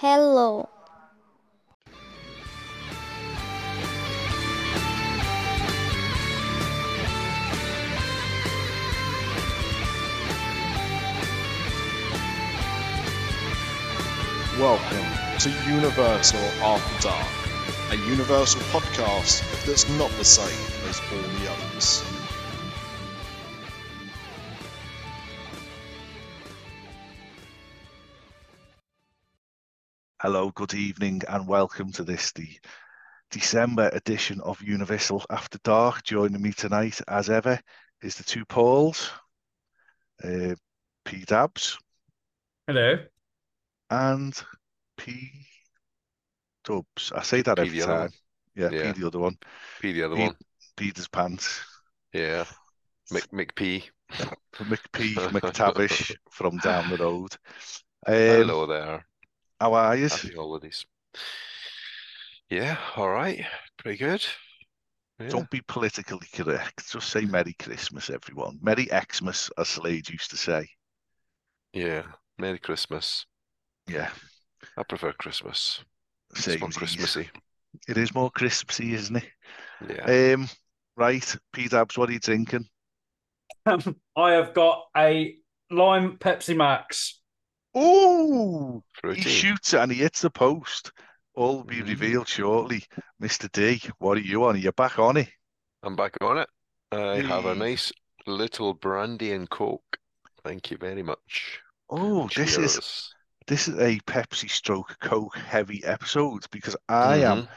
Hello. Welcome to Universal After Dark, a Universal podcast that's not the same as all the others. Hello, good evening, and welcome to this, the December edition of Universal After Dark. Joining me tonight, as ever, is the two Pauls, uh, P Dabs Hello. and P Dubs. I say that P every the other time. one. Yeah, Yeah. P the other one. P the other P- one. Peter's pants. Yeah. Mick McP. McP McTavish from down the road. Um, Hello there. How are you? Happy holidays. Yeah, all right. Pretty good. Yeah. Don't be politically correct. Just say Merry Christmas, everyone. Merry Xmas, as Slade used to say. Yeah. Merry Christmas. Yeah, I prefer Christmas. It's more same Christmassy. It is more Christmassy, isn't it? Yeah. Um, right, P Dabs, what are you drinking? I have got a lime Pepsi Max. Oh, he shoots it and he hits the post. All will be Mhm. revealed shortly. Mr. D, what are you on? Are you back on it? I'm back on it. I have a nice little brandy and coke. Thank you very much. Oh, this is this is a Pepsi stroke Coke heavy episode because I am Mhm.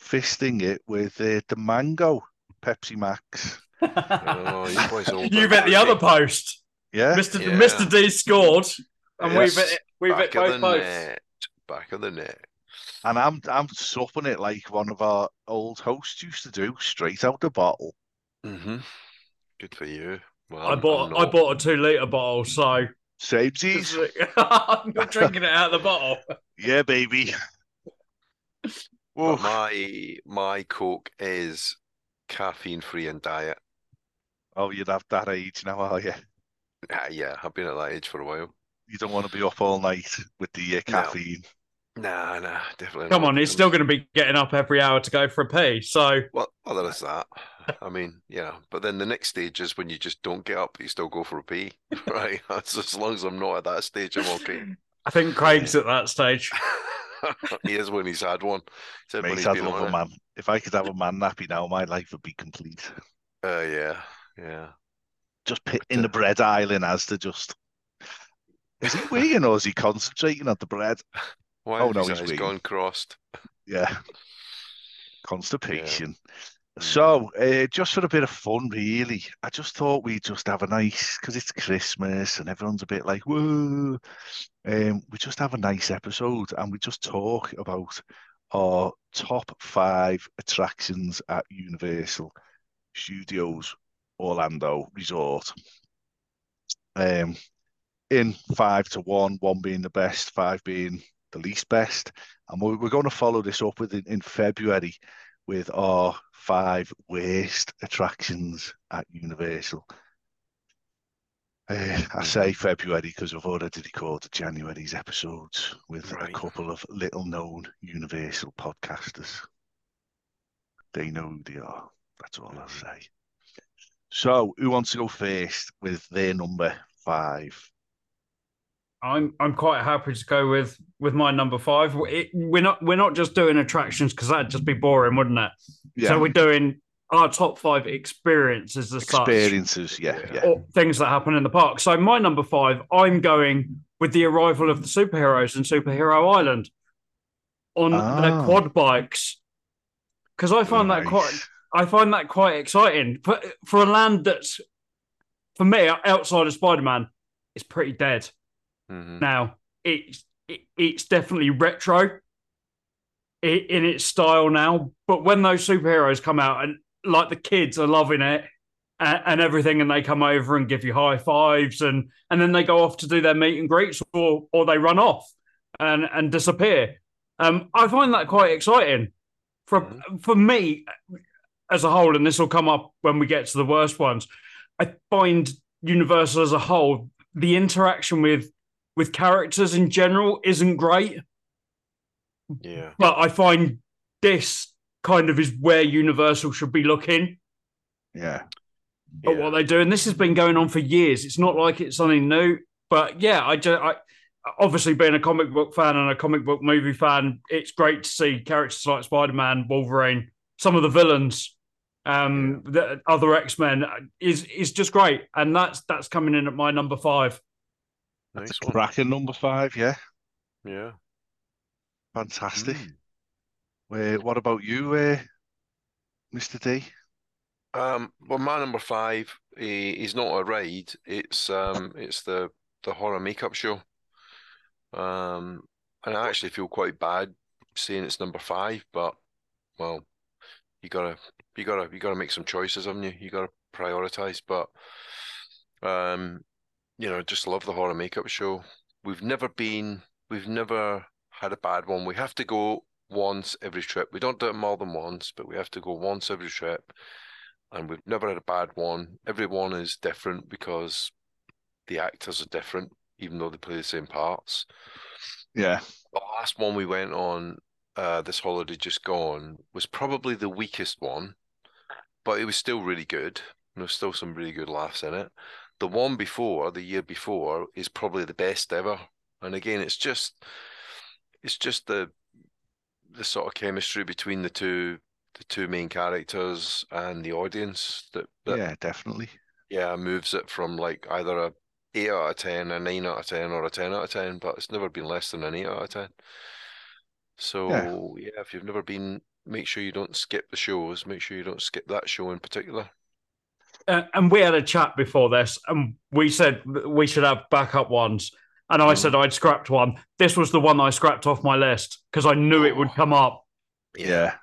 fisting it with uh, the mango Pepsi Max. Oh, you boys all You've hit the other post. Yeah, Mr. Yeah. Mr. D scored, and Yes. we've hit, we've hit Back of both the posts. net. Back of the net. and I'm I'm supping it like one of our old hosts used to do, straight out the bottle. hmm Good for you. Well, I bought I'm I bought a two liter bottle, so Samesies. I'm drinking it out of the bottle. Yeah, baby. But my my Coke is caffeine free and diet. oh, you'd have that age now, are you? Ah, yeah, I've been at that age for a while. You don't want to be up all night with the uh, No. caffeine. Nah, nah, definitely Come not. on, he's still going to be getting up every hour to go for a pee. So Well, well, there is that. I mean, yeah, but then the next stage is when you just don't get up, you still go for a pee, right? That's as long as I'm not at that stage, I'm okay. I think Craig's at that stage. He is when he's had one. He said when Mate, he's I'd been love on a man. If I could have a man nappy now, my life would be complete. Uh, yeah, yeah. Just pit in the bread aisle as to just. Is he weighing or is he concentrating on the bread? Why Oh, no, he's weak. gone crossed? Yeah. Constipation. So, uh, just for a bit of fun, really, I just thought we'd just have a nice, because it's Christmas and everyone's a bit like, whoa. Um, we just have a nice episode and we just talk about our top five attractions at Universal Studios Orlando Resort. Um, in five to one, one being the best, five being the least best. And we're, going to follow this up with in, in February with our five worst attractions at Universal. Uh, I say February because we've already recorded January's episodes with a couple of little known Universal podcasters. They know who they are. That's all I'll say. So, who wants to go first with their number five? I'm I'm quite happy to go with with my number five. It, we're not we're not just doing attractions because that'd just be boring, wouldn't it? So we're doing our top five experiences as such, experiences. Yeah, Yeah. yeah. things that happen in the park. So my number five, I'm going with the arrival of the superheroes in Superhero Island on their Ah. quad bikes because I find that quite I find that quite exciting for for a land that's for me outside of Spider Man, it's pretty dead. Hmm Now it's it, it's definitely retro in its style now, but when those superheroes come out and like the kids are loving it and, and everything, and they come over and give you high fives, and and then they go off to do their meet and greets, or or they run off and and disappear. Um, I find that quite exciting. For Mhm. for me, as a whole, and this will come up when we get to the worst ones. I find Universal as a whole, the interaction with with characters in general isn't great. Yeah. But I find this kind of is where Universal should be looking Yeah. at what they do, and this has been going on for years. It's not like it's something new, but yeah, I just I obviously being a comic book fan and a comic book movie fan, it's great to see characters like Spider Man, Wolverine, some of the villains, um, the other X Men is is just great, and that's that's coming in at my number five. That's Nice a one. cracking number five, yeah. Yeah. Fantastic. Mm. Where, what about you, uh, Mr. D? Um, well, my number five is not a ride. It's um, it's the the horror makeup show. Um, and I actually feel quite bad saying it's number five, but well, you gotta you gotta you gotta make some choices, haven't you? You gotta prioritize. But um, you know, just love the horror makeup show. We've never been, we've never had a bad one. We have to go once every trip. We don't do it more than once, but we have to go once every trip and we've never had a bad one. Every one is different because the actors are different, even though they play the same parts. Yeah. The last one we went on uh, this holiday just gone was probably the weakest one, but it was still really good. There's still some really good laughs in it. The one before, the year before, is probably the best ever. And again, it's just it's just the the sort of chemistry between the two the two main characters and the audience that, that Yeah, definitely. yeah, moves it from like either a eight out of ten, a nine out of ten, or a ten out of ten, but it's never been less than an eight out of ten. So yeah, if you've never been, make sure you don't skip the shows. Make sure you don't skip that show in particular. Uh, and we had a chat before this, and we said we should have backup ones. And I Mhm. said I'd scrapped one. This was the one I scrapped off my list because I knew it would come up. Yeah.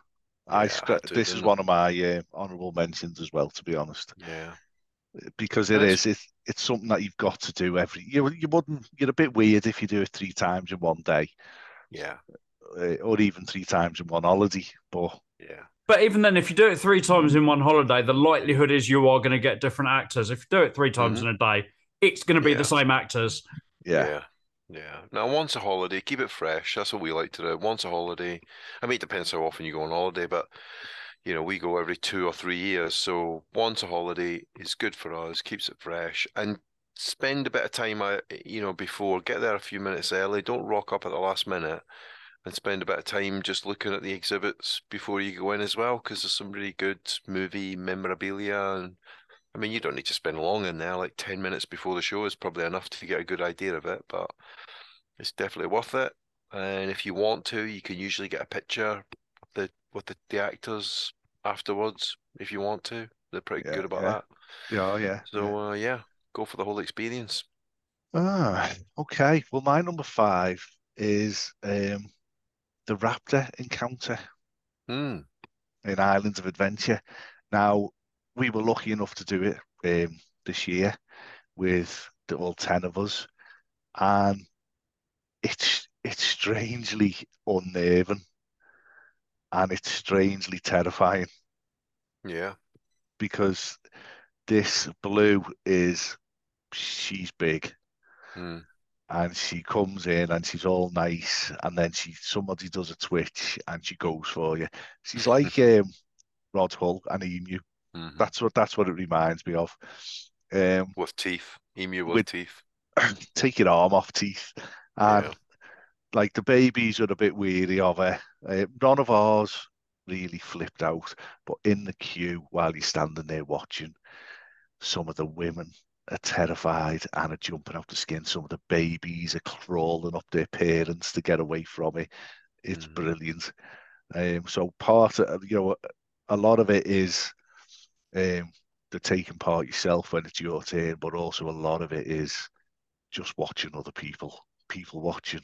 I Yeah, scra- had this is one of my uh, honourable mentions as well, to be honest, Yeah, because it That's- is it's it's something that you've got to do every. You you wouldn't. You're a bit weird if you do it three times in one day, yeah, uh, or even three times in one holiday. But yeah, But even then, if you do it three times in one holiday, the likelihood is you are going to get different actors. If you do it three times in a day, it's going to be Yeah. the same actors. yeah, yeah, yeah. Now, once a holiday, keep it fresh. That's what we like to do. Once a holiday. I mean, it depends how often you go on holiday, but you know, we go every two or three years. So once a holiday is good for us, keeps it fresh, and spend a bit of time, uh, you know, before. Get there a few minutes early. Don't rock up at the last minute, and spend a bit of time just looking at the exhibits before you go in as well, because there's some really good movie memorabilia. And I mean, you don't need to spend long in there. Like ten minutes before the show is probably enough to get a good idea of it, but it's definitely worth it. And if you want to, you can usually get a picture of the with the, the actors afterwards if you want to. They're pretty Yeah, good about yeah. that. yeah, yeah. So uh, yeah, go for the whole experience. Ah, okay. Well, my number five is um, the Raptor encounter Hmm. in Islands of Adventure. Now, we were lucky enough to do it um, this year with the all ten of us, and it's it's strangely unnerving, and it's strangely terrifying Yeah. because this blue is she's big Hmm. And she comes in and she's all nice and then she somebody does a twitch and she goes for you. She's like um, Rod Hull and Emu. Mhm. That's what that's what it reminds me of. Um, With teeth, emu with, With- teeth. take your arm off teeth, and Yeah. like the babies are a bit weary of her. Uh, none of ours really flipped out, but in the queue while you're standing there watching, some of the women are terrified and are jumping out the skin. Some of the babies are crawling up their parents to get away from it. It's Mhm. brilliant. Um, so part of you know a lot of it is um, the taking part yourself when it's your turn, but also a lot of it is just watching other people, people watching.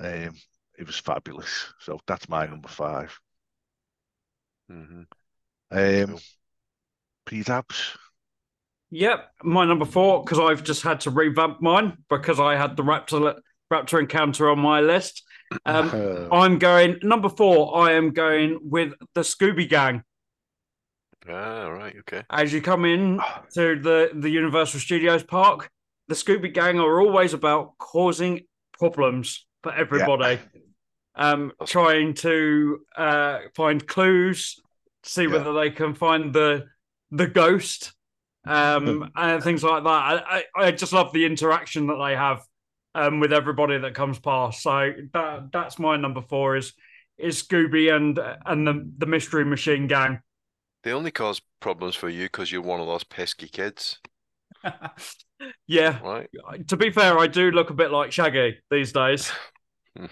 Um, it was fabulous. So that's my number five. hmm Um, Cool. P-Dabs. Yep, my number four because I've just had to revamp mine because I had the Raptor Raptor encounter on my list. Um, Uh, I'm going number four. I am going with the Scooby Gang. Ah, right. Okay. As you come in to the the Universal Studios park, the Scooby Gang are always about causing problems for everybody. um, That's- trying to uh, find clues, see Yeah. whether they can find the the ghost, um, and things like that. I, I, I just love the interaction that they have um, with everybody that comes past. So that that's my number four is is Scooby and and the the Mystery Machine Gang. They only cause problems for you because you're one of those pesky kids, yeah, right? to be fair, I do look a bit like Shaggy these days.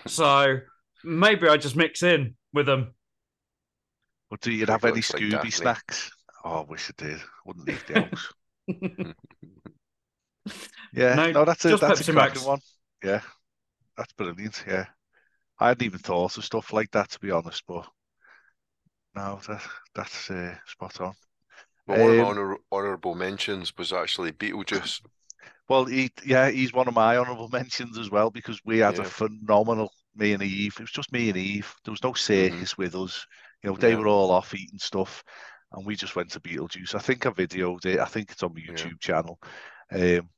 So maybe I just mix in with them. But do you have any looks like Scooby Daphne. snacks? Oh, I wish I did. Wouldn't leave the house. Yeah, No, no, that's a just that's a Pepsi cracking Max. one. Yeah, that's brilliant. Yeah, I hadn't even thought of stuff like that to be honest, but no, that that's uh, spot on. But one of my Um, honor, honorable mentions was actually Beetlejuice. Well, he yeah, he's one of my honourable mentions as well because we had a phenomenal me and Eve. It was just me and Eve. There was no circus with us. You know, they Mm-hmm. Yeah. were all off eating stuff, and we just went to Beetlejuice. I think I videoed it. I think it's on my Yeah. YouTube channel. Um,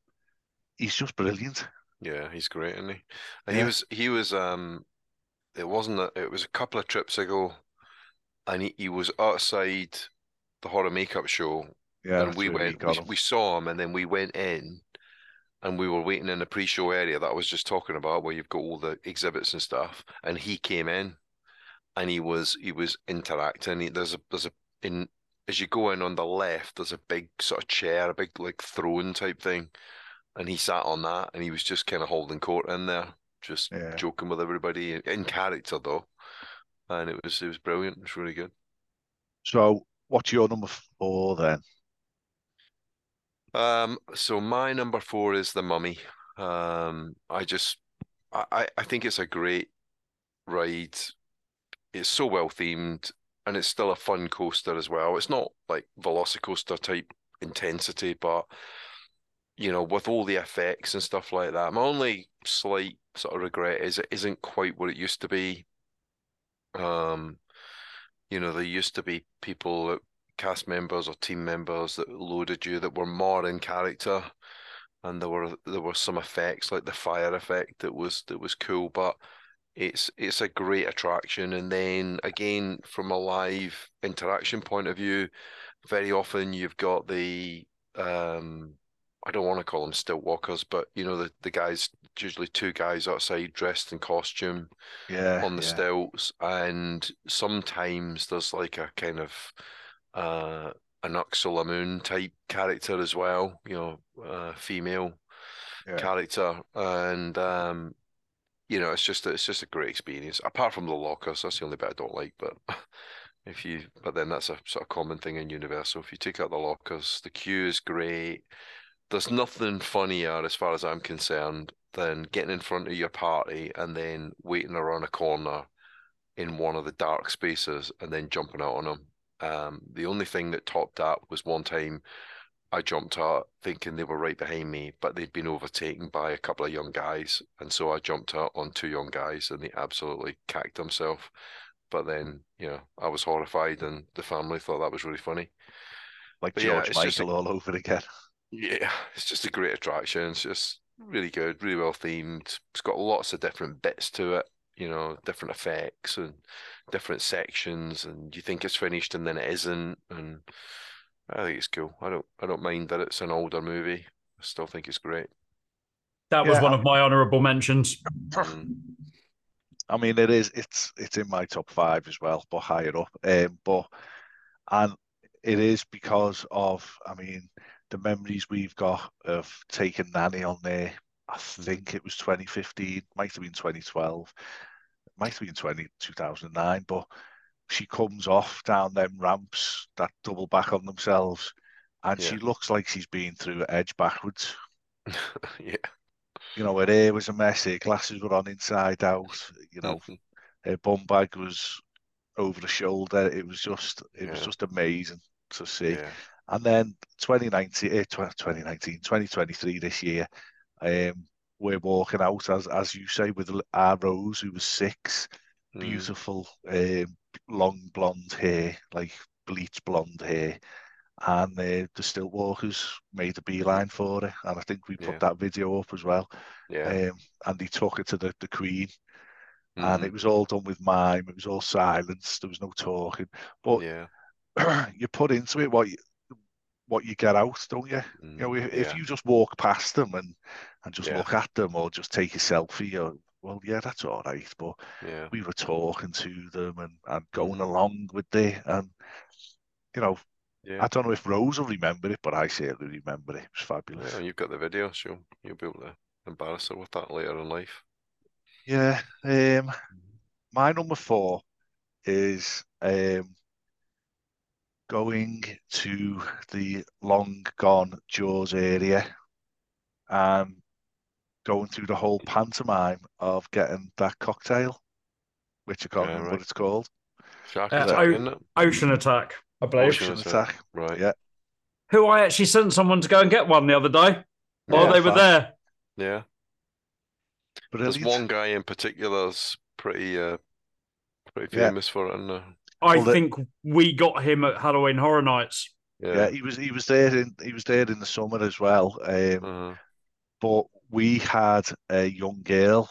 he's just brilliant. Yeah, he's great, isn't he? And he was he was um it wasn't a, it was a couple of trips ago and he, he was outside the horror makeup show Yeah, and we went we, we saw him and then we went in and we were waiting in the pre-show area that I was just talking about where you've got all the exhibits and stuff and he came in and he was he was interacting He- there's a there's a in as you go in on the left there's a big sort of chair a big like throne type thing and he sat on that and he was just kind of holding court in there just Yeah. joking with everybody in, character though and it was it was brilliant it was really good So, what's your number four then? Um, so my number four is the Mummy. Um, I just, I- I think it's a great ride. It's so well themed, and it's still a fun coaster as well. It's not like Velocicoaster type intensity, but you know, with all the effects and stuff like that. My only slight sort of regret is it isn't quite what it used to be. Um, you know, there used to be people cast members or team members that loaded you that were more in character and there were there were some effects like the fire effect that was that was cool but it's it's a great attraction and then again from a live interaction point of view very often you've got the um I don't want to call them stilt walkers but you know the the guys usually two guys outside dressed in costume Yeah, on the yeah. stilts, and sometimes there's like a kind of uh, an Ursula Moon type character as well, you know, uh, female Yeah. character, and um, you know, it's just it's just a great experience. Apart from the lockers, that's the only bit I don't like, but. If you, but then that's a sort of common thing in Universal. If you take out the lockers, the queue is great. There's nothing funnier, as far as I'm concerned, than getting in front of your party and then waiting around a corner in one of the dark spaces and then jumping out on them. Um, the only thing that topped that was one time I jumped out thinking they were right behind me, but they'd been overtaken by a couple of young guys, and so I jumped out on two young guys, and they absolutely cacked themselves. But then, you know, I was horrified, and the family thought that was really funny. Like But yeah, George it's just a- all over again. Yeah, it's just a great attraction. It's just hmm. really good, really well themed. It's got lots of different bits to it, you know, different effects and different sections, and you think it's finished and then it isn't. And I think it's cool. I don't I don't mind that it's an older movie. I still think it's great. That was Yeah. one of my honourable mentions. Mm. I mean, it is. It's it's in my top five as well, but higher up. Um, but and it is because of, I mean, the memories we've got of taking Nanny on there. I think it was 2015, might have been 2012, might have been 20, 2009, but she comes off down them ramps that double back on themselves, and she looks like she's been through edge backwards. yeah. You know, her hair was a mess, her glasses were on inside out, you know, Mhm. her bum bag was over the shoulder. It was just, it was just amazing to see. Yeah. And then 2019, eh, 2019, 2023 this year, um, we're walking out as as you say with our Rose, who was six, Mm. beautiful, um, long blonde hair, like bleach blonde hair, and uh, the still walkers made a beeline for it. and I think we put Yeah. that video up as well. Yeah. Um, and he took her to the the Queen, and it was all done with mime. It was all silence. There was no talking. But yeah. you put into it what you what you get out, don't you? You know, Mm, if, if you just walk past them and and just Yeah. look at them or just take a selfie, or well, yeah, that's all right. But Yeah. we were talking to them and, and going Mhm. along with it, and you know, Yeah. I don't know if Rose will remember it, but I certainly remember it. It was fabulous. Yeah, you've got the video, so you'll be able to embarrass her with that later in life. Yeah. Um, my number four is um going to the long gone Jaws area and going through the whole pantomime of getting that cocktail, which I can't Yeah, remember right. what it's called. Shark Uh, attack, isn't it? Ocean Attack, I believe. Ocean Ocean Attack. attack. Right. Yeah. Who I actually sent someone to go and get one the other day while Yeah, they were fab. there. Yeah. But There's one guy in particular that's pretty uh pretty Yeah. famous for it, and uh, I Well, the- think we got him at Halloween Horror Nights. Yeah, yeah. he was he was there in he was there in the summer as well. Um, Uh, but we had a young girl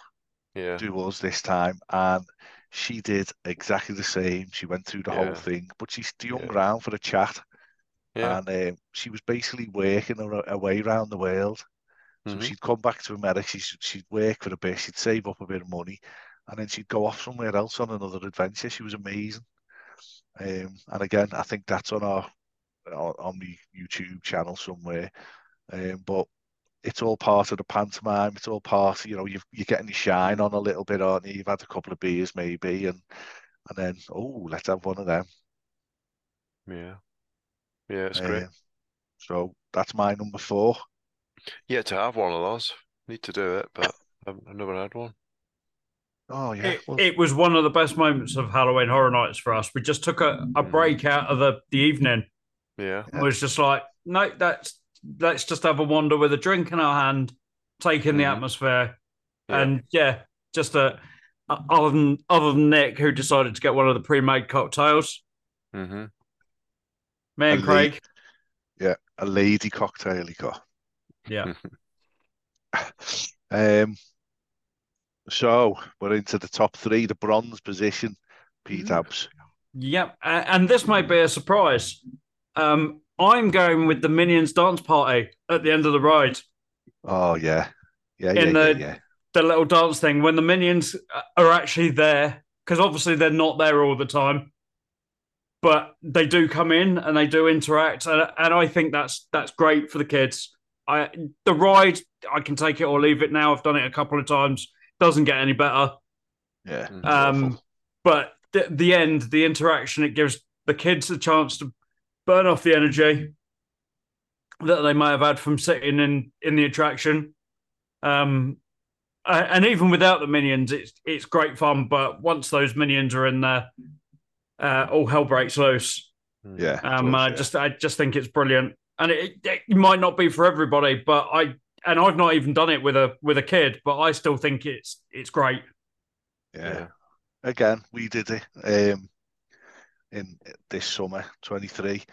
yeah. do us this time, and she did exactly the same. She went through the Yeah. whole thing, but she hung Yeah. around for a chat, and um, she was basically working her, her way around the world. So Mhm. she'd come back to America, she'd, she'd work for a bit, she'd save up a bit of money, and then she'd go off somewhere else on another adventure. She was amazing. Um, and again, I think that's on our on, on the YouTube channel somewhere. Um, but it's all part of the pantomime. It's all part, you know, you've, you're getting your shine on a little bit, aren't you? You've had a couple of beers maybe, and and then oh, let's have one of them. Yeah. Yeah, it's great. Um, so that's my number four. Yeah, to have one of those. Need to do it, but I've, I've never had one. Oh yeah, It, well, it was one of the best moments of Halloween Horror Nights for us. We just took a, a Mm. break out of the, the evening. Yeah. It was just like, no, that's let's just have a wander with a drink in our hand, take in the Mhm. atmosphere, Yeah. and yeah, just a other than other than Nick who decided to get one of the pre-made cocktails. Mm-hmm. Me and And Lee. Craig, a lady cocktail he got. yeah, Um, so we're into the top three, the bronze position. Pete Mhm. Abs. yep. A- And this might be a surprise. Um, I'm going with the Minions dance party at the end of the ride. Oh yeah, yeah, yeah, In yeah, the- yeah. the little dance thing when the minions are actually there because obviously they're not there all the time but they do come in and they do interact and, and i think that's that's great for the kids i the ride i can take it or leave it now i've done it a couple of times doesn't get any better Yeah, Mhm. um awful. but the, the end the interaction it gives the kids a chance to burn off the energy that they may have had from sitting in in the attraction um and even without the minions it's it's great fun but once those minions are in there uh all hell breaks loose Mm. yeah. um does, i yeah. just i just think it's brilliant and it, it might not be for everybody but i and i've not even done it with a with a kid but i still think it's it's great yeah. Yeah. Again, we did it um in this summer, 23,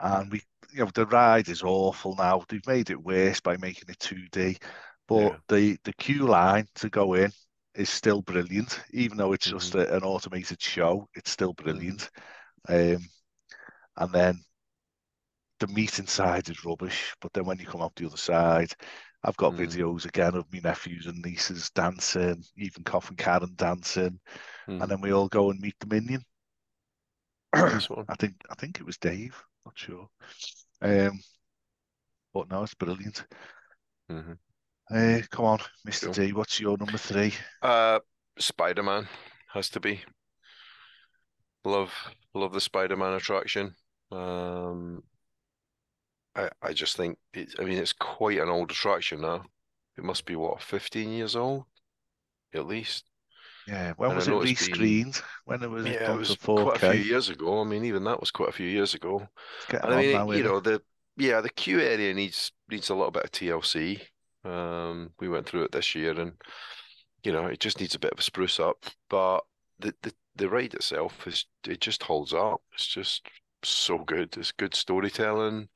and we, you know, the ride is awful now. They've made it worse by making it 2D, but Yeah. the the queue line to go in is still brilliant, even though it's just Mm-hmm. a, an automated show. It's still brilliant. Um, and then the meat inside is rubbish, but then when you come out the other side, I've got Mm. videos again of my nephews and nieces dancing, even Coffin Karen dancing, Mm. and then we all go and meet the minion. I think I think it was Dave, not sure. Um, but no, it's brilliant. Mhm. Uh, come on, Mr. Cool. D, what's your number three? Uh, Spider-Man has to be. Love, love the Spider-Man attraction. Um, I, I just think it's, I mean, it's quite an old attraction now. It must be what, 15 years old, at least. Yeah, when And was it know rescreened? When it was Yeah, it was quite a few years ago. I mean, even that was quite a few years ago. I mean, now, you isn't it? know, the yeah, the queue area needs needs a little bit of TLC. Um, we went through it this year, and you know, it just needs a bit of a spruce up. But the the the ride itself is it just holds up. It's just so good. It's good storytelling.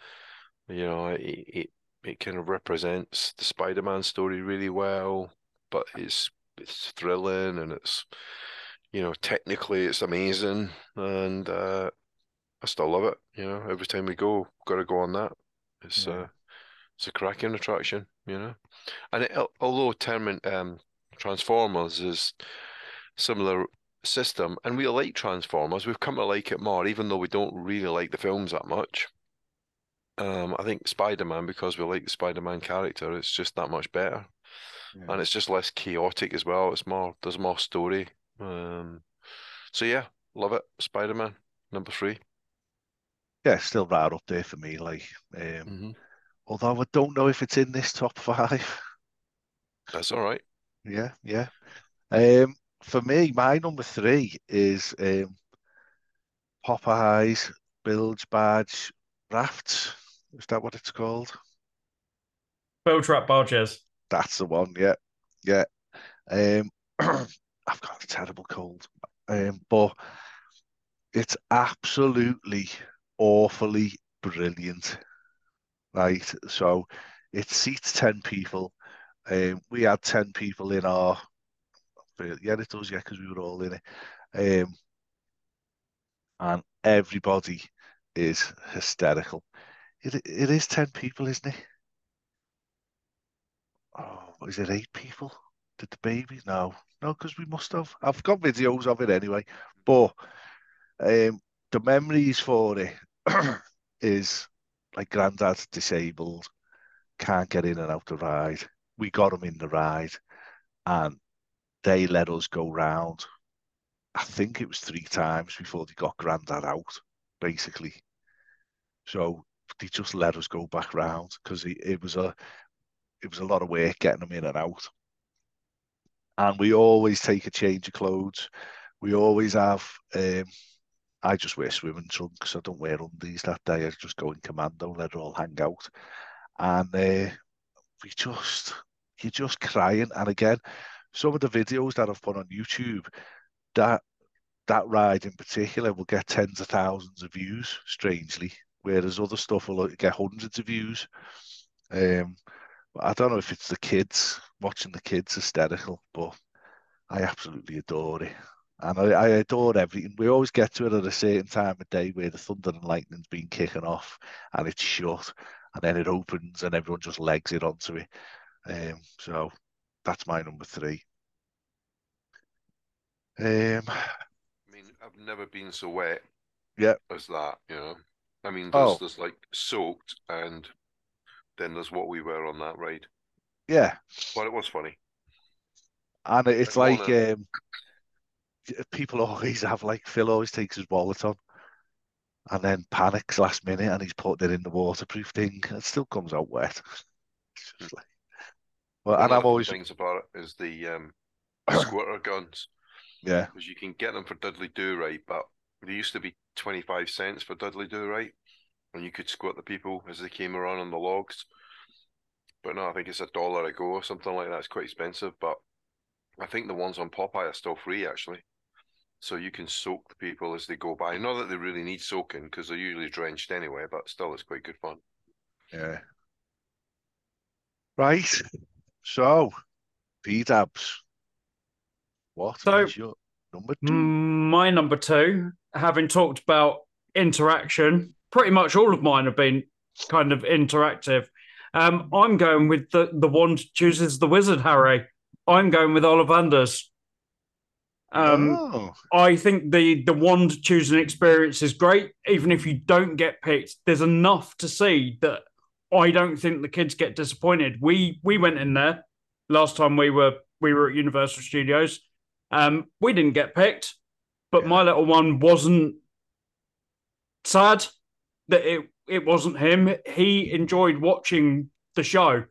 You know, it it it kind of represents the Spider-Man story really well, but it's it's thrilling and it's you know technically it's amazing and uh, I still love it. You know, every time we go, got to go on that. It's Yeah. uh, it's a cracking attraction. You know, and it, although Termin um, Transformers is similar system, and we like Transformers, we've come to like it more, even though we don't really like the films that much. Um, I think Spider-Man, because we like the Spider-Man character, it's just that much better, Yeah. and it's just less chaotic as well. It's more, there's more story. Um, so yeah, love it. Spider-Man number three. Yeah, still right up there for me. Like, um, hmm although I don't know if it's in this top five. That's all right. Yeah, yeah. Um, for me, my number three is um, Popeyes Bilge Badge Rafts. Is that what it's called? Bilge Rat Barges. That's the one. Yeah, yeah. Um, I've got a terrible cold, um, but it's absolutely awfully brilliant. Right, so it seats ten people. Um, we had ten people in our. Yeah, it does. Yeah, because we were all in it. Um, and everybody is hysterical. It it is ten people, isn't it? Oh, is it eight people? Did the baby? No, no, because we must have. I've got videos of it anyway. But um, the memories for it is like granddad's disabled, can't get in and out the ride. We got him in the ride, and they let us go round. I think it was three times before they got granddad out, basically. So they just let us go back round because it, it was a it was a lot of work getting them in and out. And we always take a change of clothes. We always have. Um, I just wear swimming trunks. I don't wear undies that day. I just go in commando, let it all hang out, and uh, we just you're just crying. And again, some of the videos that I've put on YouTube, that that ride in particular will get tens of thousands of views. Strangely, whereas other stuff will get hundreds of views. Um, I don't know if it's the kids watching the kids hysterical, but I absolutely adore it. And I, I adore everything. We always get to it at a certain time of day where the thunder and lightning's been kicking off and it's shut and then it opens and everyone just legs it onto it. Um, so that's my number three. Um, I mean, I've never been so wet Yeah. as that, you know. I mean, there's Oh. there's like soaked, and then there's what we were on that ride. yeah, But it was funny. and it's I like wanna- um, people always have like Phil always takes his wallet on and then panics last minute and he's putting it in the waterproof thing. It still comes out wet. Like, well, One and I'm always things about it is the um, squitter guns, yeah, because you can get them for Dudley Do Right, but they used to be 25 cents for Dudley Do Right, and you could squirt the people as they came around on the logs. But no, I think it's a dollar a go or something like that. It's quite expensive, but I think the ones on Popeye are still free actually. So you can soak the people as they go by. Not that they really need soaking because they're usually drenched anyway, but still it's quite good fun. yeah. Right. So, P-Dabs, what So- is your number two? Mm, my number two, having talked about interaction, pretty much all of mine have been kind of interactive. Um, I'm going with the the wand chooses the wizard, Harry. I'm going with Ollivanders. Um, oh, I think the the wand choosing experience is great. Even if you don't get picked, there's enough to see that I don't think the kids get disappointed. We we went in there last time we were we were at Universal Studios. Um, we didn't get picked, but Yeah. my little one wasn't sad that it it wasn't him. He enjoyed watching the show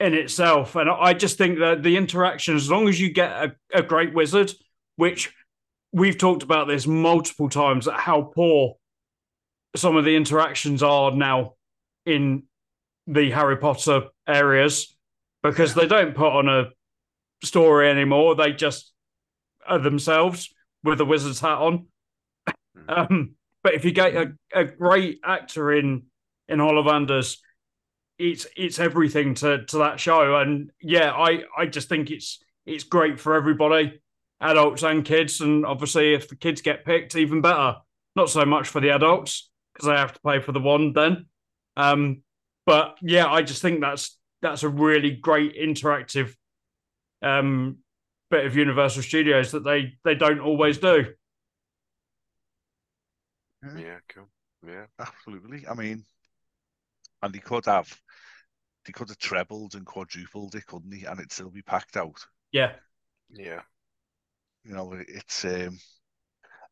in itself, and I just think that the interaction, as long as you get a, a great wizard, which we've talked about this multiple times, at how poor some of the interactions are now in the Harry Potter areas because they don't put on a story anymore. They just are themselves with a wizard's hat on. Um, but if you get a, a great actor in in Ollivanders, it's it's everything to to that show. And yeah, I I just think it's it's great for everybody, adults and kids. And obviously, if the kids get picked, even better. Not so much for the adults because they have to pay for the wand then. Um, but yeah, I just think that's that's a really great interactive um, bit of Universal Studios that they they don't always do. Yeah, cool. Yeah, absolutely. I mean, and he could have, he could have trebled and quadrupled it, couldn't he? And it'd still be packed out. Yeah. Yeah. You know, it's um,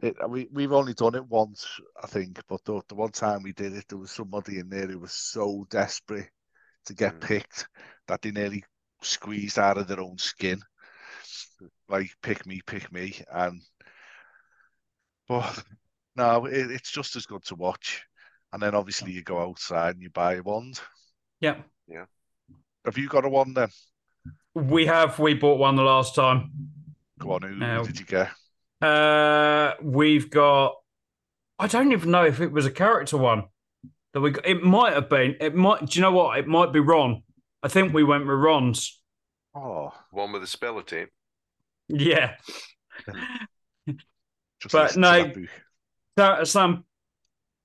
it, we we've only done it once, I think, but the, the one time we did it, there was somebody in there who was so desperate to get mm. picked that they nearly squeezed out of their own skin. Like, pick me, pick me, and but no, it, it's just as good to watch. And then obviously you go outside and you buy a wand. Yeah. Yeah. Have you got a wand then? We have. We bought one the last time. Go on, who, uh, did you get? Uh, we've got. I don't even know if it was a character one that we. Got. It might have been. It might. Do you know what? It might be Ron. I think we went with Ron's. Oh, one with the Spellotape. Yeah. but no, Sam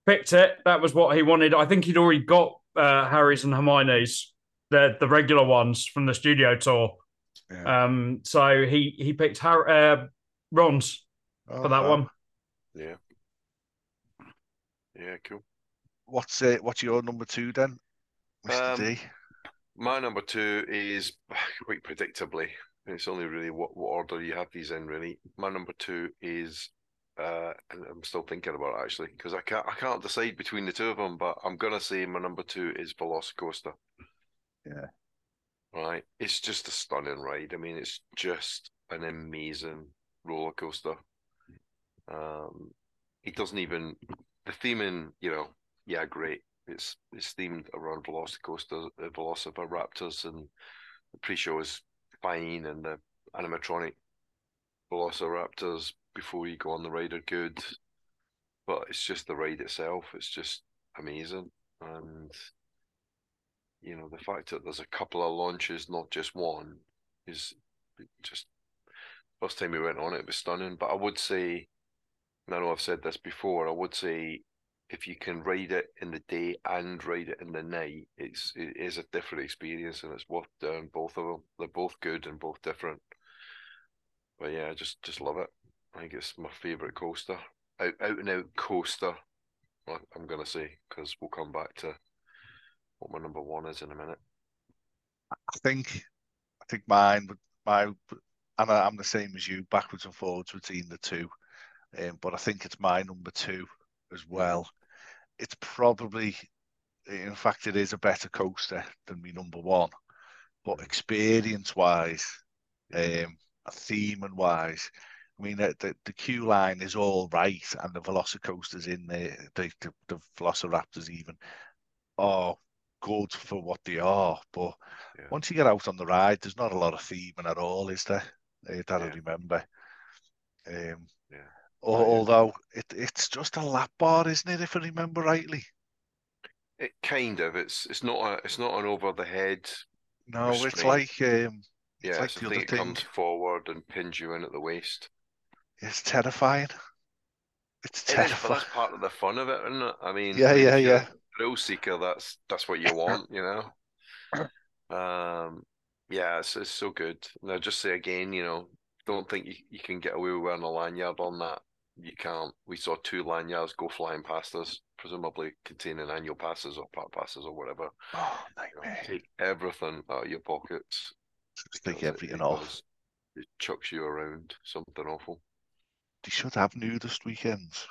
picked it. That was what he wanted. I think he'd already got uh, Harry's and Hermione's, the the regular ones from the studio tour. Yeah. Um, so he he picked Harry, uh, Ron's oh, for that one. Yeah. Yeah, cool. What's uh, what's your number two then, Mr. Um, D? My number two is quite predictably. It's only really what, what order you have these in. Really, my number two is uh, and I'm still thinking about it actually because I can't I can't decide between the two of them. But I'm gonna say my number two is Velocicoaster. Yeah. Right. It's just a stunning ride. I mean, it's just an amazing roller coaster. Um, it doesn't even the theming, you know, yeah, great. It's it's themed around Velocicoaster, uh, Velociraptors, and the pre-show is fine, and the animatronic Velociraptors before you go on the ride are good, but it's just the ride itself. It's just amazing, and you know the fact that there's a couple of launches, not just one, is just first time we went on it, it was stunning. But I would say, and I know I've said this before, I would say if you can ride it in the day and ride it in the night, it's it is a different experience and it's worth doing both of them. They're both good and both different. But yeah, I just just love it. I think it's my favourite coaster, out out and out coaster. I'm gonna say because we'll come back to what my number one is in a minute. I think, I think mine, my, and I'm the same as you, backwards and forwards between the two. Um, but I think it's my number two as well. It's probably, in fact, it is a better coaster than me number one. But experience wise, um, theme and wise, I mean, the, the, the queue line is all right, and the Velocicoasters in there, the, the, the Velociraptors even, are good for what they are. But yeah. once you get out on the ride, there's not a lot of theming at all, is there? Uh, that yeah. I remember. Um, yeah. Although it, it's just a lap bar, isn't it? If I remember rightly. It kind of. It's it's not a it's not an over the head. No, restraint. it's like um, yeah, it's like the thing. comes forward and pins you in at the waist. It's terrifying. It's terrifying. It is, that's part of the fun of it, isn't it? I mean, yeah, yeah, yeah. Thrill seeker. That's that's what you want, you know. Um, yeah, it's, it's so good. Now, just say again, you know, don't think you, you can get away with wearing a lanyard on that. You can't. We saw two lanyards go flying past us, presumably containing annual passes or part passes or whatever. Oh, nightmare! You know, take everything out of your pockets. Just take everything off. It chucks you around. Something awful they should have nudist weekends.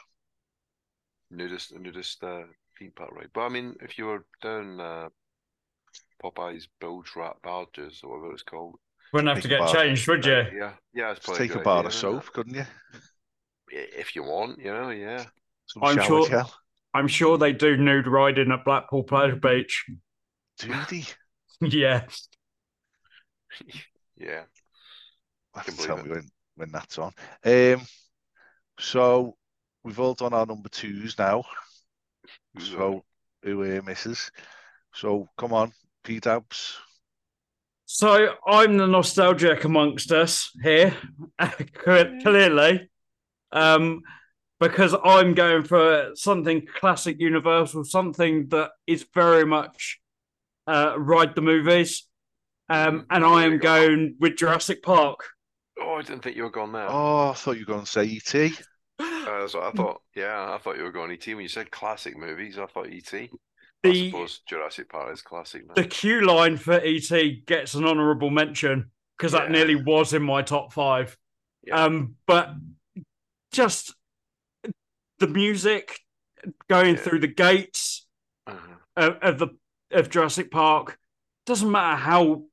Nudist, nudist uh, theme park, right? But I mean, if you were down uh, Popeye's bilge rat barges or whatever it's called, wouldn't have to get changed, would you? Yeah, yeah. It's Just take a bar of soap, couldn't you? If you want, you know, yeah. Some I'm sure. Gel. I'm sure they do nude riding at Blackpool Pleasure Beach. Do they? yeah. Yeah. I can tell me when, when that's on. Um, so we've all done our number twos now. So who uh, misses? So come on, P Dabs. So I'm the nostalgic amongst us here, clearly, um, because I'm going for something classic Universal, something that is very much uh, ride the movies, um, and I am going with Jurassic Park. Oh, I didn't think you were going there. Oh, I thought you were going to say E.T. Uh, so I thought, yeah, I thought you were going ET when you said classic movies. I thought ET. I The suppose Jurassic Park is classic. Now. the Q line for ET gets an honourable mention because that nearly was in my top five. Yeah. Um, but just the music going Yeah. through the gates Uh-huh. of, of the of Jurassic Park doesn't matter how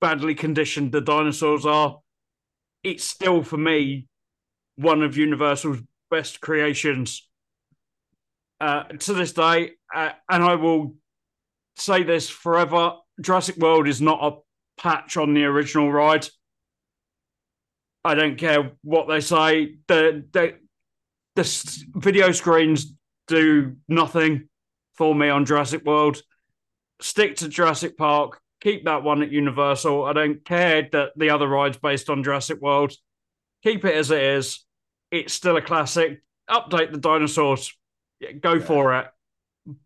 badly conditioned the dinosaurs are. It's still for me one of Universal's best creations uh, to this day, uh, and I will say this forever: Jurassic World is not a patch on the original ride. I don't care what they say. The the the video screens do nothing for me on Jurassic World. Stick to Jurassic Park. Keep that one at Universal. I don't care that the other ride's based on Jurassic World. Keep it as it is. It's still a classic. Update the dinosaurs. Yeah, Go Yeah. for it.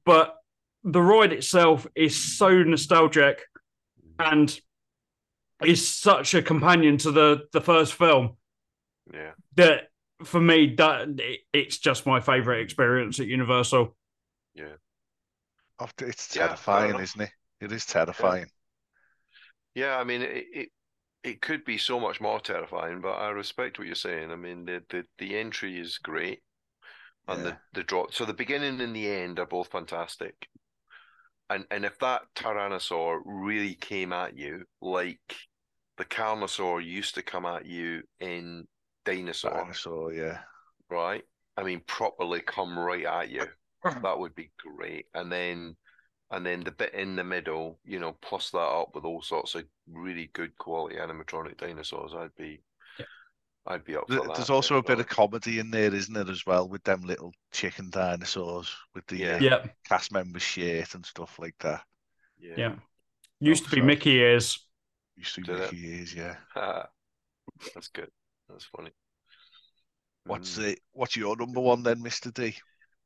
But the ride itself is so nostalgic and is such a companion to the the first film Yeah. that for me that it- it's just my favorite experience at Universal. Oh, It's terrifying, enough. isn't it? It is terrifying. Yeah, I mean, it, it it could be so much more terrifying, but I respect what you're saying. I mean, the the, the entry is great, and Yeah. the the drop. So the beginning and the end are both fantastic. And and if that Tyrannosaur really came at you like the Carnosaur used to come at you in Dinosaur, Dinosaur, yeah. right? I mean, properly come right at you. That would be great. And then and then the bit in the middle, you know, plus that up with all sorts of really good quality animatronic dinosaurs, I'd be Yeah. I'd be up for Th- that. There's also a bit of comedy in there, isn't there, as well, with them little chicken dinosaurs with the Yeah. uh, Yeah, cast members shirt and stuff like that. yeah. yeah. Used to be so- Mickey ears. You see Did it? Mickey ears, yeah. That's good. That's funny. What's Mm. it? What's your number one then, Mister D?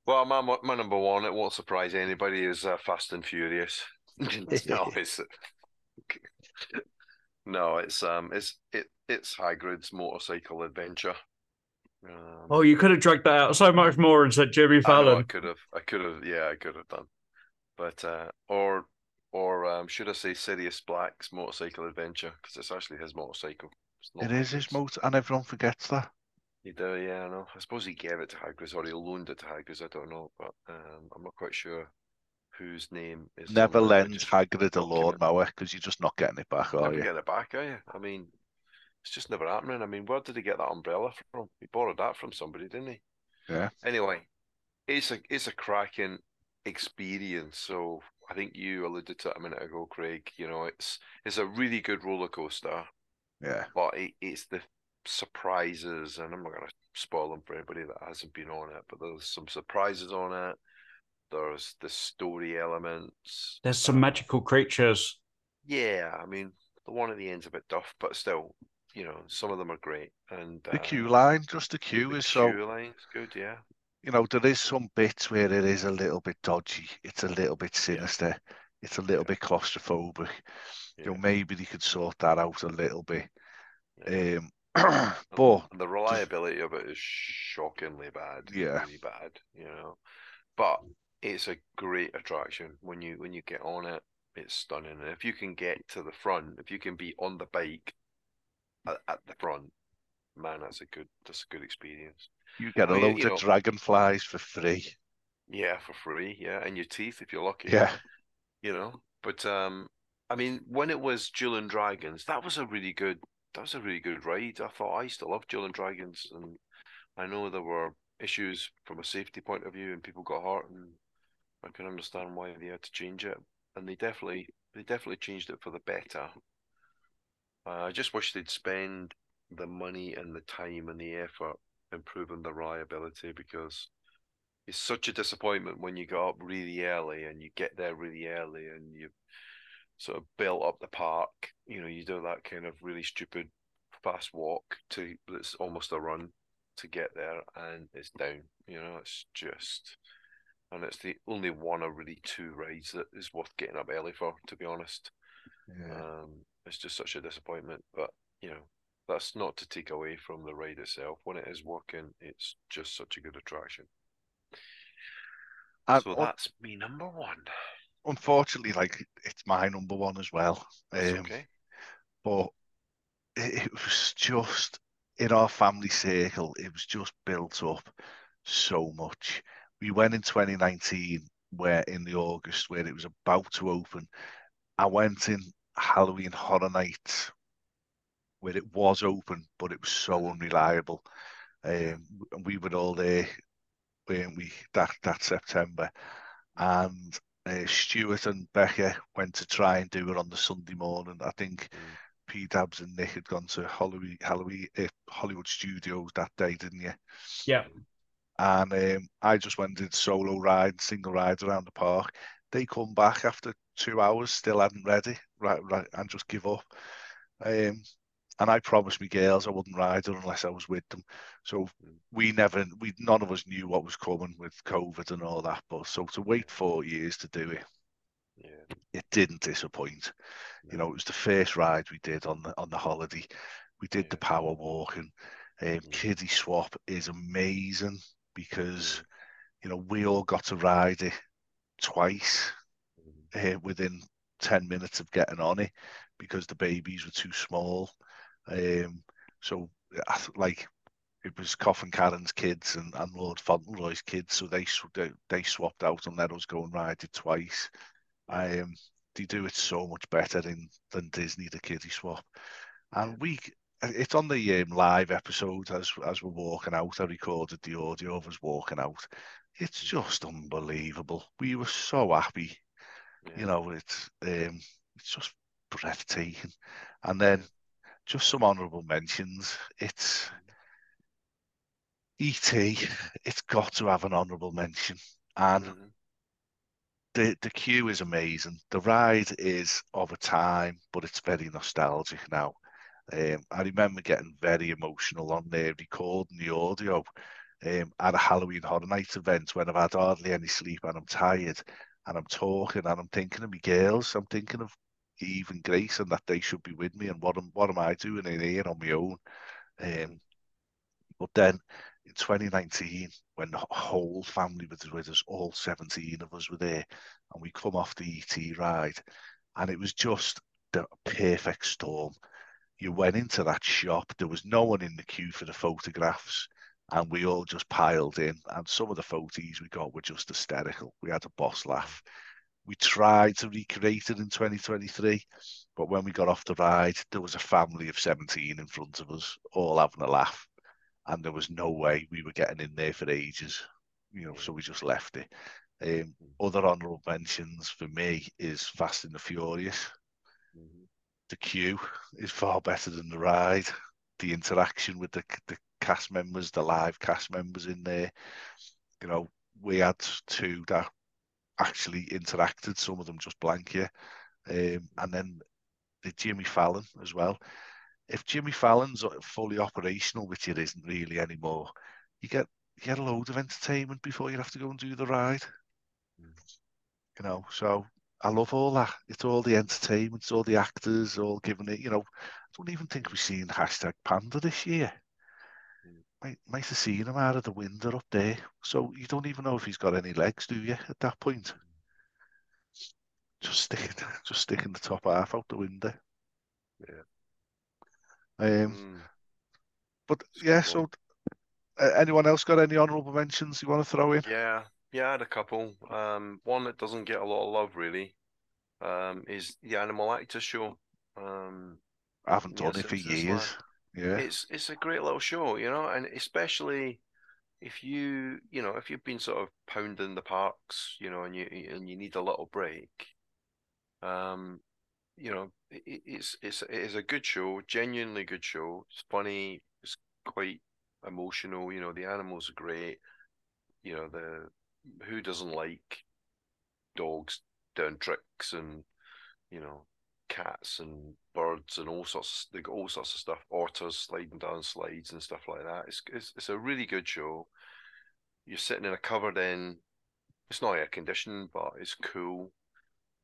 Well, my my number one, it won't surprise anybody, is uh, Fast and Furious. no, it's no, it's um, it's it it's Hagrid's motorcycle adventure. Um, Oh, you could have dragged that out so much more and said Jimmy I know, I Fallon. could have, I could have, yeah, I could have done, but uh, or or um, should I say Sirius Black's motorcycle adventure because it's actually his motorcycle. It's not It is his motor, and everyone forgets that. He do, yeah, I know. I suppose he gave it to Hagrid or he loaned it to Hagrid. I don't know, but um, I'm not quite sure whose name is. Never lend. Hagrid a gonna- mower because you're just not getting it back, are Never you? get it back, are you? I mean, it's just never happening. I mean, where did he get that umbrella from? He borrowed that from somebody, didn't he? Yeah. Anyway, it's a it's a cracking experience. So I think you alluded to it a minute ago, Craig. You know, it's it's a really good roller coaster, Yeah. but it, it's the surprises, and I'm not going to spoil them for anybody that hasn't been on it. But there's some surprises on it. There's the story elements. There's some uh, magical creatures. yeah, I mean, the one at the end's a bit duff, but still, you know, some of them are great. And The uh, queue line, just the queue the is so. queue line's good, yeah. You know, there is some bits where it is a little bit dodgy. It's a little bit sinister. It's a little Yeah. bit claustrophobic. You know, maybe they could sort that out a little bit. yeah. Um, And- but and the reliability of it is shockingly bad. Yeah. really bad. You know, but it's a great attraction when you when you get on it. It's stunning, and if you can get to the front, if you can be on the bike at, at the front, man, that's a good that's a good experience. you get a I mean, load of know- dragonflies for free. Yeah, for free. Yeah, and your teeth if you're lucky. Yeah. you know. But um, I mean, when it was Dueling Dragons, that was a really good. That was a really good ride. I thought I used to love Dueling Dragons, and I know there were issues from a safety point of view, and people got hurt, and I can understand why they had to change it. And they definitely, they definitely changed it for the better. Uh, I just wish they'd spend the money and the time and the effort improving the reliability because it's such a disappointment when you go up really early and you get there really early and you sort of built up the park. You know, you do that kind of really stupid fast walk to it's almost a run to get there, and it's down. You know, it's just, and it's the only one or really two rides that is worth getting up early for. To be honest, Yeah. um, it's just such a disappointment. But you know, that's not to take away from the ride itself. When it is working, it's just such a good attraction. And so that's me number one. Unfortunately, like it's my number one as well. Um, okay. but it, it was just in our family circle, it was just built up so much. We went in 2019 where in the August where it was about to open. I went in Halloween Horror Nights where it was open, but it was so unreliable. Um, and we were all there, weren't we, that, that September. And uh, Stuart and Becca went to try and do it on the Sunday morning. I think Mm. P Dabs and Nick had gone to Halloween, Halloween, uh, Hollywood Studios that day, didn't you? Yeah. And um, I just went did solo ride, single rides around the park. They come back after two hours, still hadn't ready, right, right, and just give up. Um, and I promised me girls I wouldn't ride her unless I was with them. So Mm. we never, we none of us knew what was coming with COVID and all that. But so to wait four years to do it, Yeah. it didn't disappoint. You know, it was the first ride we did on the on the holiday. We did the Yeah. power walking. Um, Mm. Kiddie Swap is amazing because you know we all got to ride it twice Mhm. uh, within ten minutes of getting on it because the babies were too small. Um, so like it was Coffin Karen's kids and, and Lord Fauntleroy's kids, so they they, they swapped out and let us go and ride it twice. Um, they do it so much better in than Disney the kiddie swap, and we it's on the um, live episode as as we're walking out. I recorded the audio of us walking out. It's Mm. just unbelievable. We were so happy, Yeah. you know. It's um, it's just breathtaking, and then just some honourable mentions. It's E.T. It's got to have an honourable mention, and Mhm. the the queue is amazing. The ride is of a time, but it's very nostalgic now. Um, I remember getting very emotional on there, recording the audio um, at a Halloween Horror Nights event when I've had hardly any sleep and I'm tired and I'm talking and I'm thinking of my girls. I'm thinking of Eve and Grace and that they should be with me and what am what am I doing in here on my own? Um, but then in 2019, when the whole family was with us, all 17 of us were there, and we come off the ET ride, and it was just the perfect storm. You went into that shop, there was no one in the queue for the photographs, and we all just piled in. And some of the photos we got were just hysterical. We had a boss laugh. We tried to recreate it in 2023, but when we got off the ride, there was a family of 17 in front of us, all having a laugh and there was no way we were getting in there for ages, you know, so we just left it. Um, other honourable mentions for me is Fast and the Furious. Mhm. The queue is far better than the ride. The interaction with the the cast members, the live cast members in there, you know, we had two that actually interacted. Some of them just blank you, um, and then the Jimmy Fallon as well if Jimmy Fallon's fully operational, which it isn't really anymore, you get you get a load of entertainment before you have to go and do the ride. Mm. You know, so I love all that. It's all the entertainment, all the actors, all giving it. You know, I don't even think we've seen hashtag Panda this year. Might might have seen him out of the window up there. So you don't even know if he's got any legs, do you? At that point, just sticking just sticking the top half out the window. Yeah. Um, Mm. but a yeah, so uh, anyone else got any honourable mentions you want to throw in? Yeah, yeah, I had a couple. Um, one that doesn't get a lot of love really, um, is the Animal Actors show. Um, I haven't Yeah, done it for years. Yeah, it's it's a great little show, you know, and especially if you you know if you've been sort of pounding the parks, you know, and you and you need a little break. Um, you know, it- it's it's it is a good show, genuinely good show. It's funny, it's quite emotional. You know, the animals are great. You know, the who doesn't like dogs doing tricks and you know, cats and birds and all sorts. They got all sorts of stuff. Otters sliding down slides and stuff like that. It's it's, it's a really good show. You're sitting in a covered in. It's not air conditioned, but it's cool.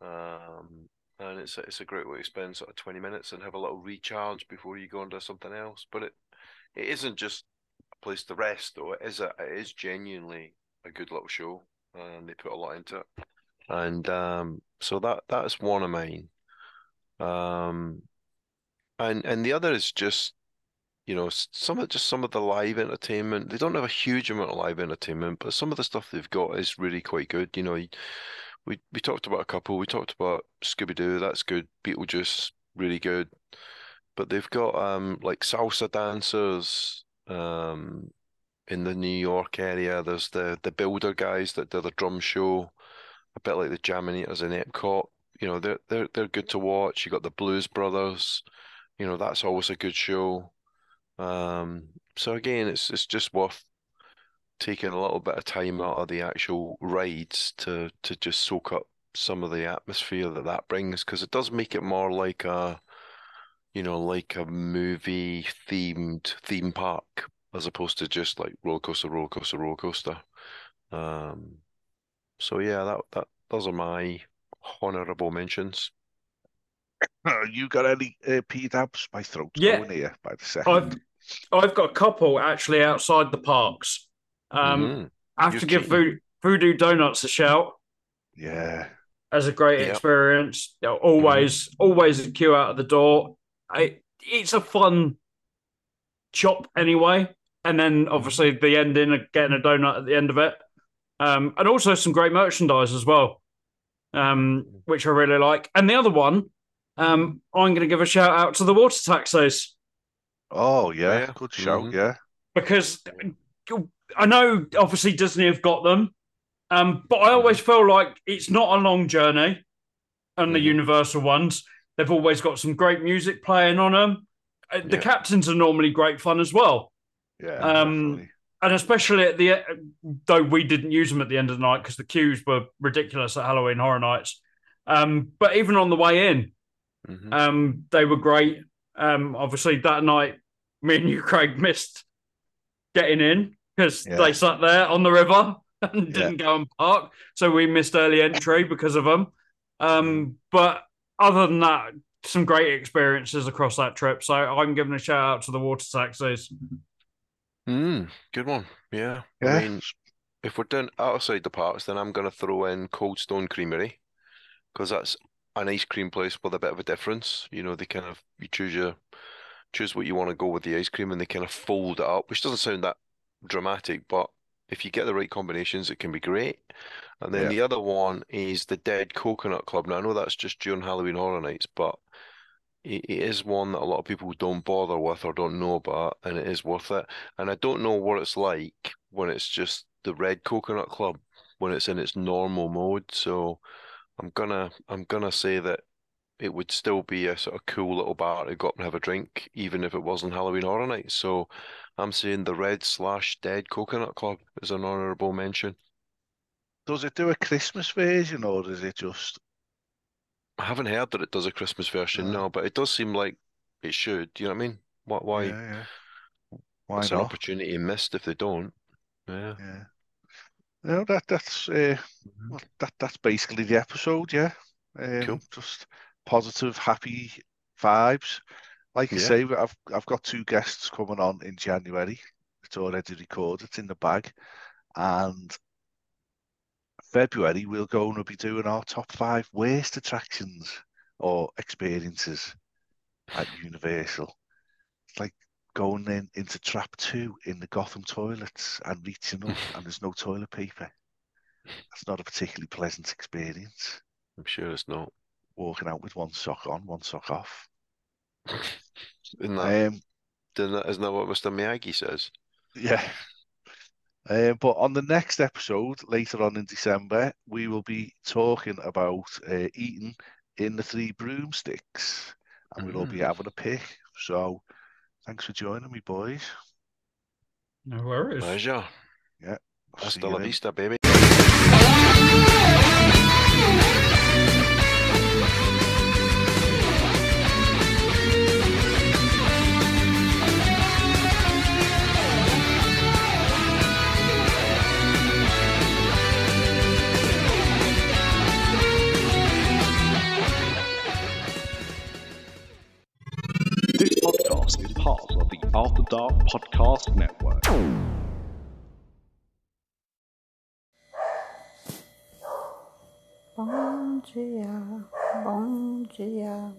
Um, and it's a, it's a great way to spend sort of 20 minutes and have a little recharge before you go and do something else. But it it isn't just a place to rest, though. It is a it is genuinely a good little show, and they put a lot into it. And um, so that that is one of mine. Um, and and the other is just you know some of just some of the live entertainment. They don't have a huge amount of live entertainment, but some of the stuff they've got is really quite good. You know, we we talked about a couple. We talked about Scooby Doo. That's good. Beetlejuice, really good. But they've got um like salsa dancers um in the New York area. There's the the builder guys that do the drum show, a bit like the Jaminators in Epcot. You know, they're they're they're good to watch. You got the Blues Brothers. You know, that's always a good show. Um, so again, it's it's just worth taking a little bit of time out of the actual rides to to just soak up some of the atmosphere that that brings because it does make it more like a you know like a movie themed theme park as opposed to just like roller coaster roller coaster roller coaster um so yeah that that those are my honorable mentions you got any uh, P dabs? My throat's Yeah. going here by the second. I've I've got a couple actually outside the parks. Um, Mhm. I have you're to give keen. Voodoo, Voodoo Donuts a shout Yeah. as a great Yep. experience. You know, always, always a queue out of the door. I, it's a fun shop anyway, and then obviously the ending of getting a donut at the end of it, um, and also some great merchandise as well, um, which I really like. And the other one, um, I'm going to give a shout out to the water taxis. Oh yeah, Yeah. good shout. Mhm. Yeah. because I know obviously Disney have got them, um, but I always feel like it's not a long journey And the Mhm. Universal ones. They've always got some great music playing on them. Uh, The Yeah. captains are normally great fun as well, Yeah. Um, definitely. And especially at the though we didn't use them at the end of the night because the queues were ridiculous at Halloween Horror Nights. Um, but even on the way in, Mhm. um, they were great. Um, obviously that night, me and you, Craig, missed getting in because Yeah. they sat there on the river and Yeah. didn't go and park, so we missed early entry because of them. Um, but other than that, some great experiences across that trip. So I'm giving a shout out to the water taxis. Mm, good one. Yeah. Yeah. I mean, if we're doing outside the parks, then I'm going to throw in Cold Stone Creamery because that's an ice cream place with a bit of a difference. You know, they kind of you choose your choose what you want to go with the ice cream, and they kind of fold it up, which doesn't sound that dramatic, but if you get the right combinations, it can be great. And then Yeah. the other one is the Dead Coconut Club. Now I know that's just during Halloween Horror Nights, but it, is one that a lot of people don't bother with or don't know about, and it is worth it. And I don't know what it's like when it's just the Red Coconut Club when it's in its normal mode. So I'm gonna I'm gonna say that it would still be a sort of cool little bar to go up and have a drink, even if it wasn't Halloween Horror Night. So I'm saying the Red slash Dead Coconut Club is an honourable mention. Does it do a Christmas version or is it just? I haven't heard that it does a Christmas version, Uh. no, but it does seem like it should. Do you know what I mean? Why? Why? Yeah, yeah. Why It's an opportunity missed if they don't. Yeah. Yeah. No, that that's uh, well, that that's basically the episode. Yeah. Um, Cool. Just positive, happy vibes. Like I say, I've I've got two guests coming on in January. It's already recorded. It's in the bag, and February we'll go and we'll be doing our top five worst attractions or experiences at Universal. It's like going in into trap two in the Gotham toilets and reaching up and there's no toilet paper. That's not a particularly pleasant experience. I'm sure it's not. Walking out with one sock on, one sock off. Isn't that, Um, isn't that, isn't that what Mr. Miyagi says? yeah. Um, but on the next episode, later on in December, we will be talking about uh, eating in the three broomsticks, and we'll all be Mm. having a pick. So, thanks for joining me, boys. No worries. Pleasure. I'll see Hasta you la vista, baby. Dark Podcast Network. Bom dia, bom dia,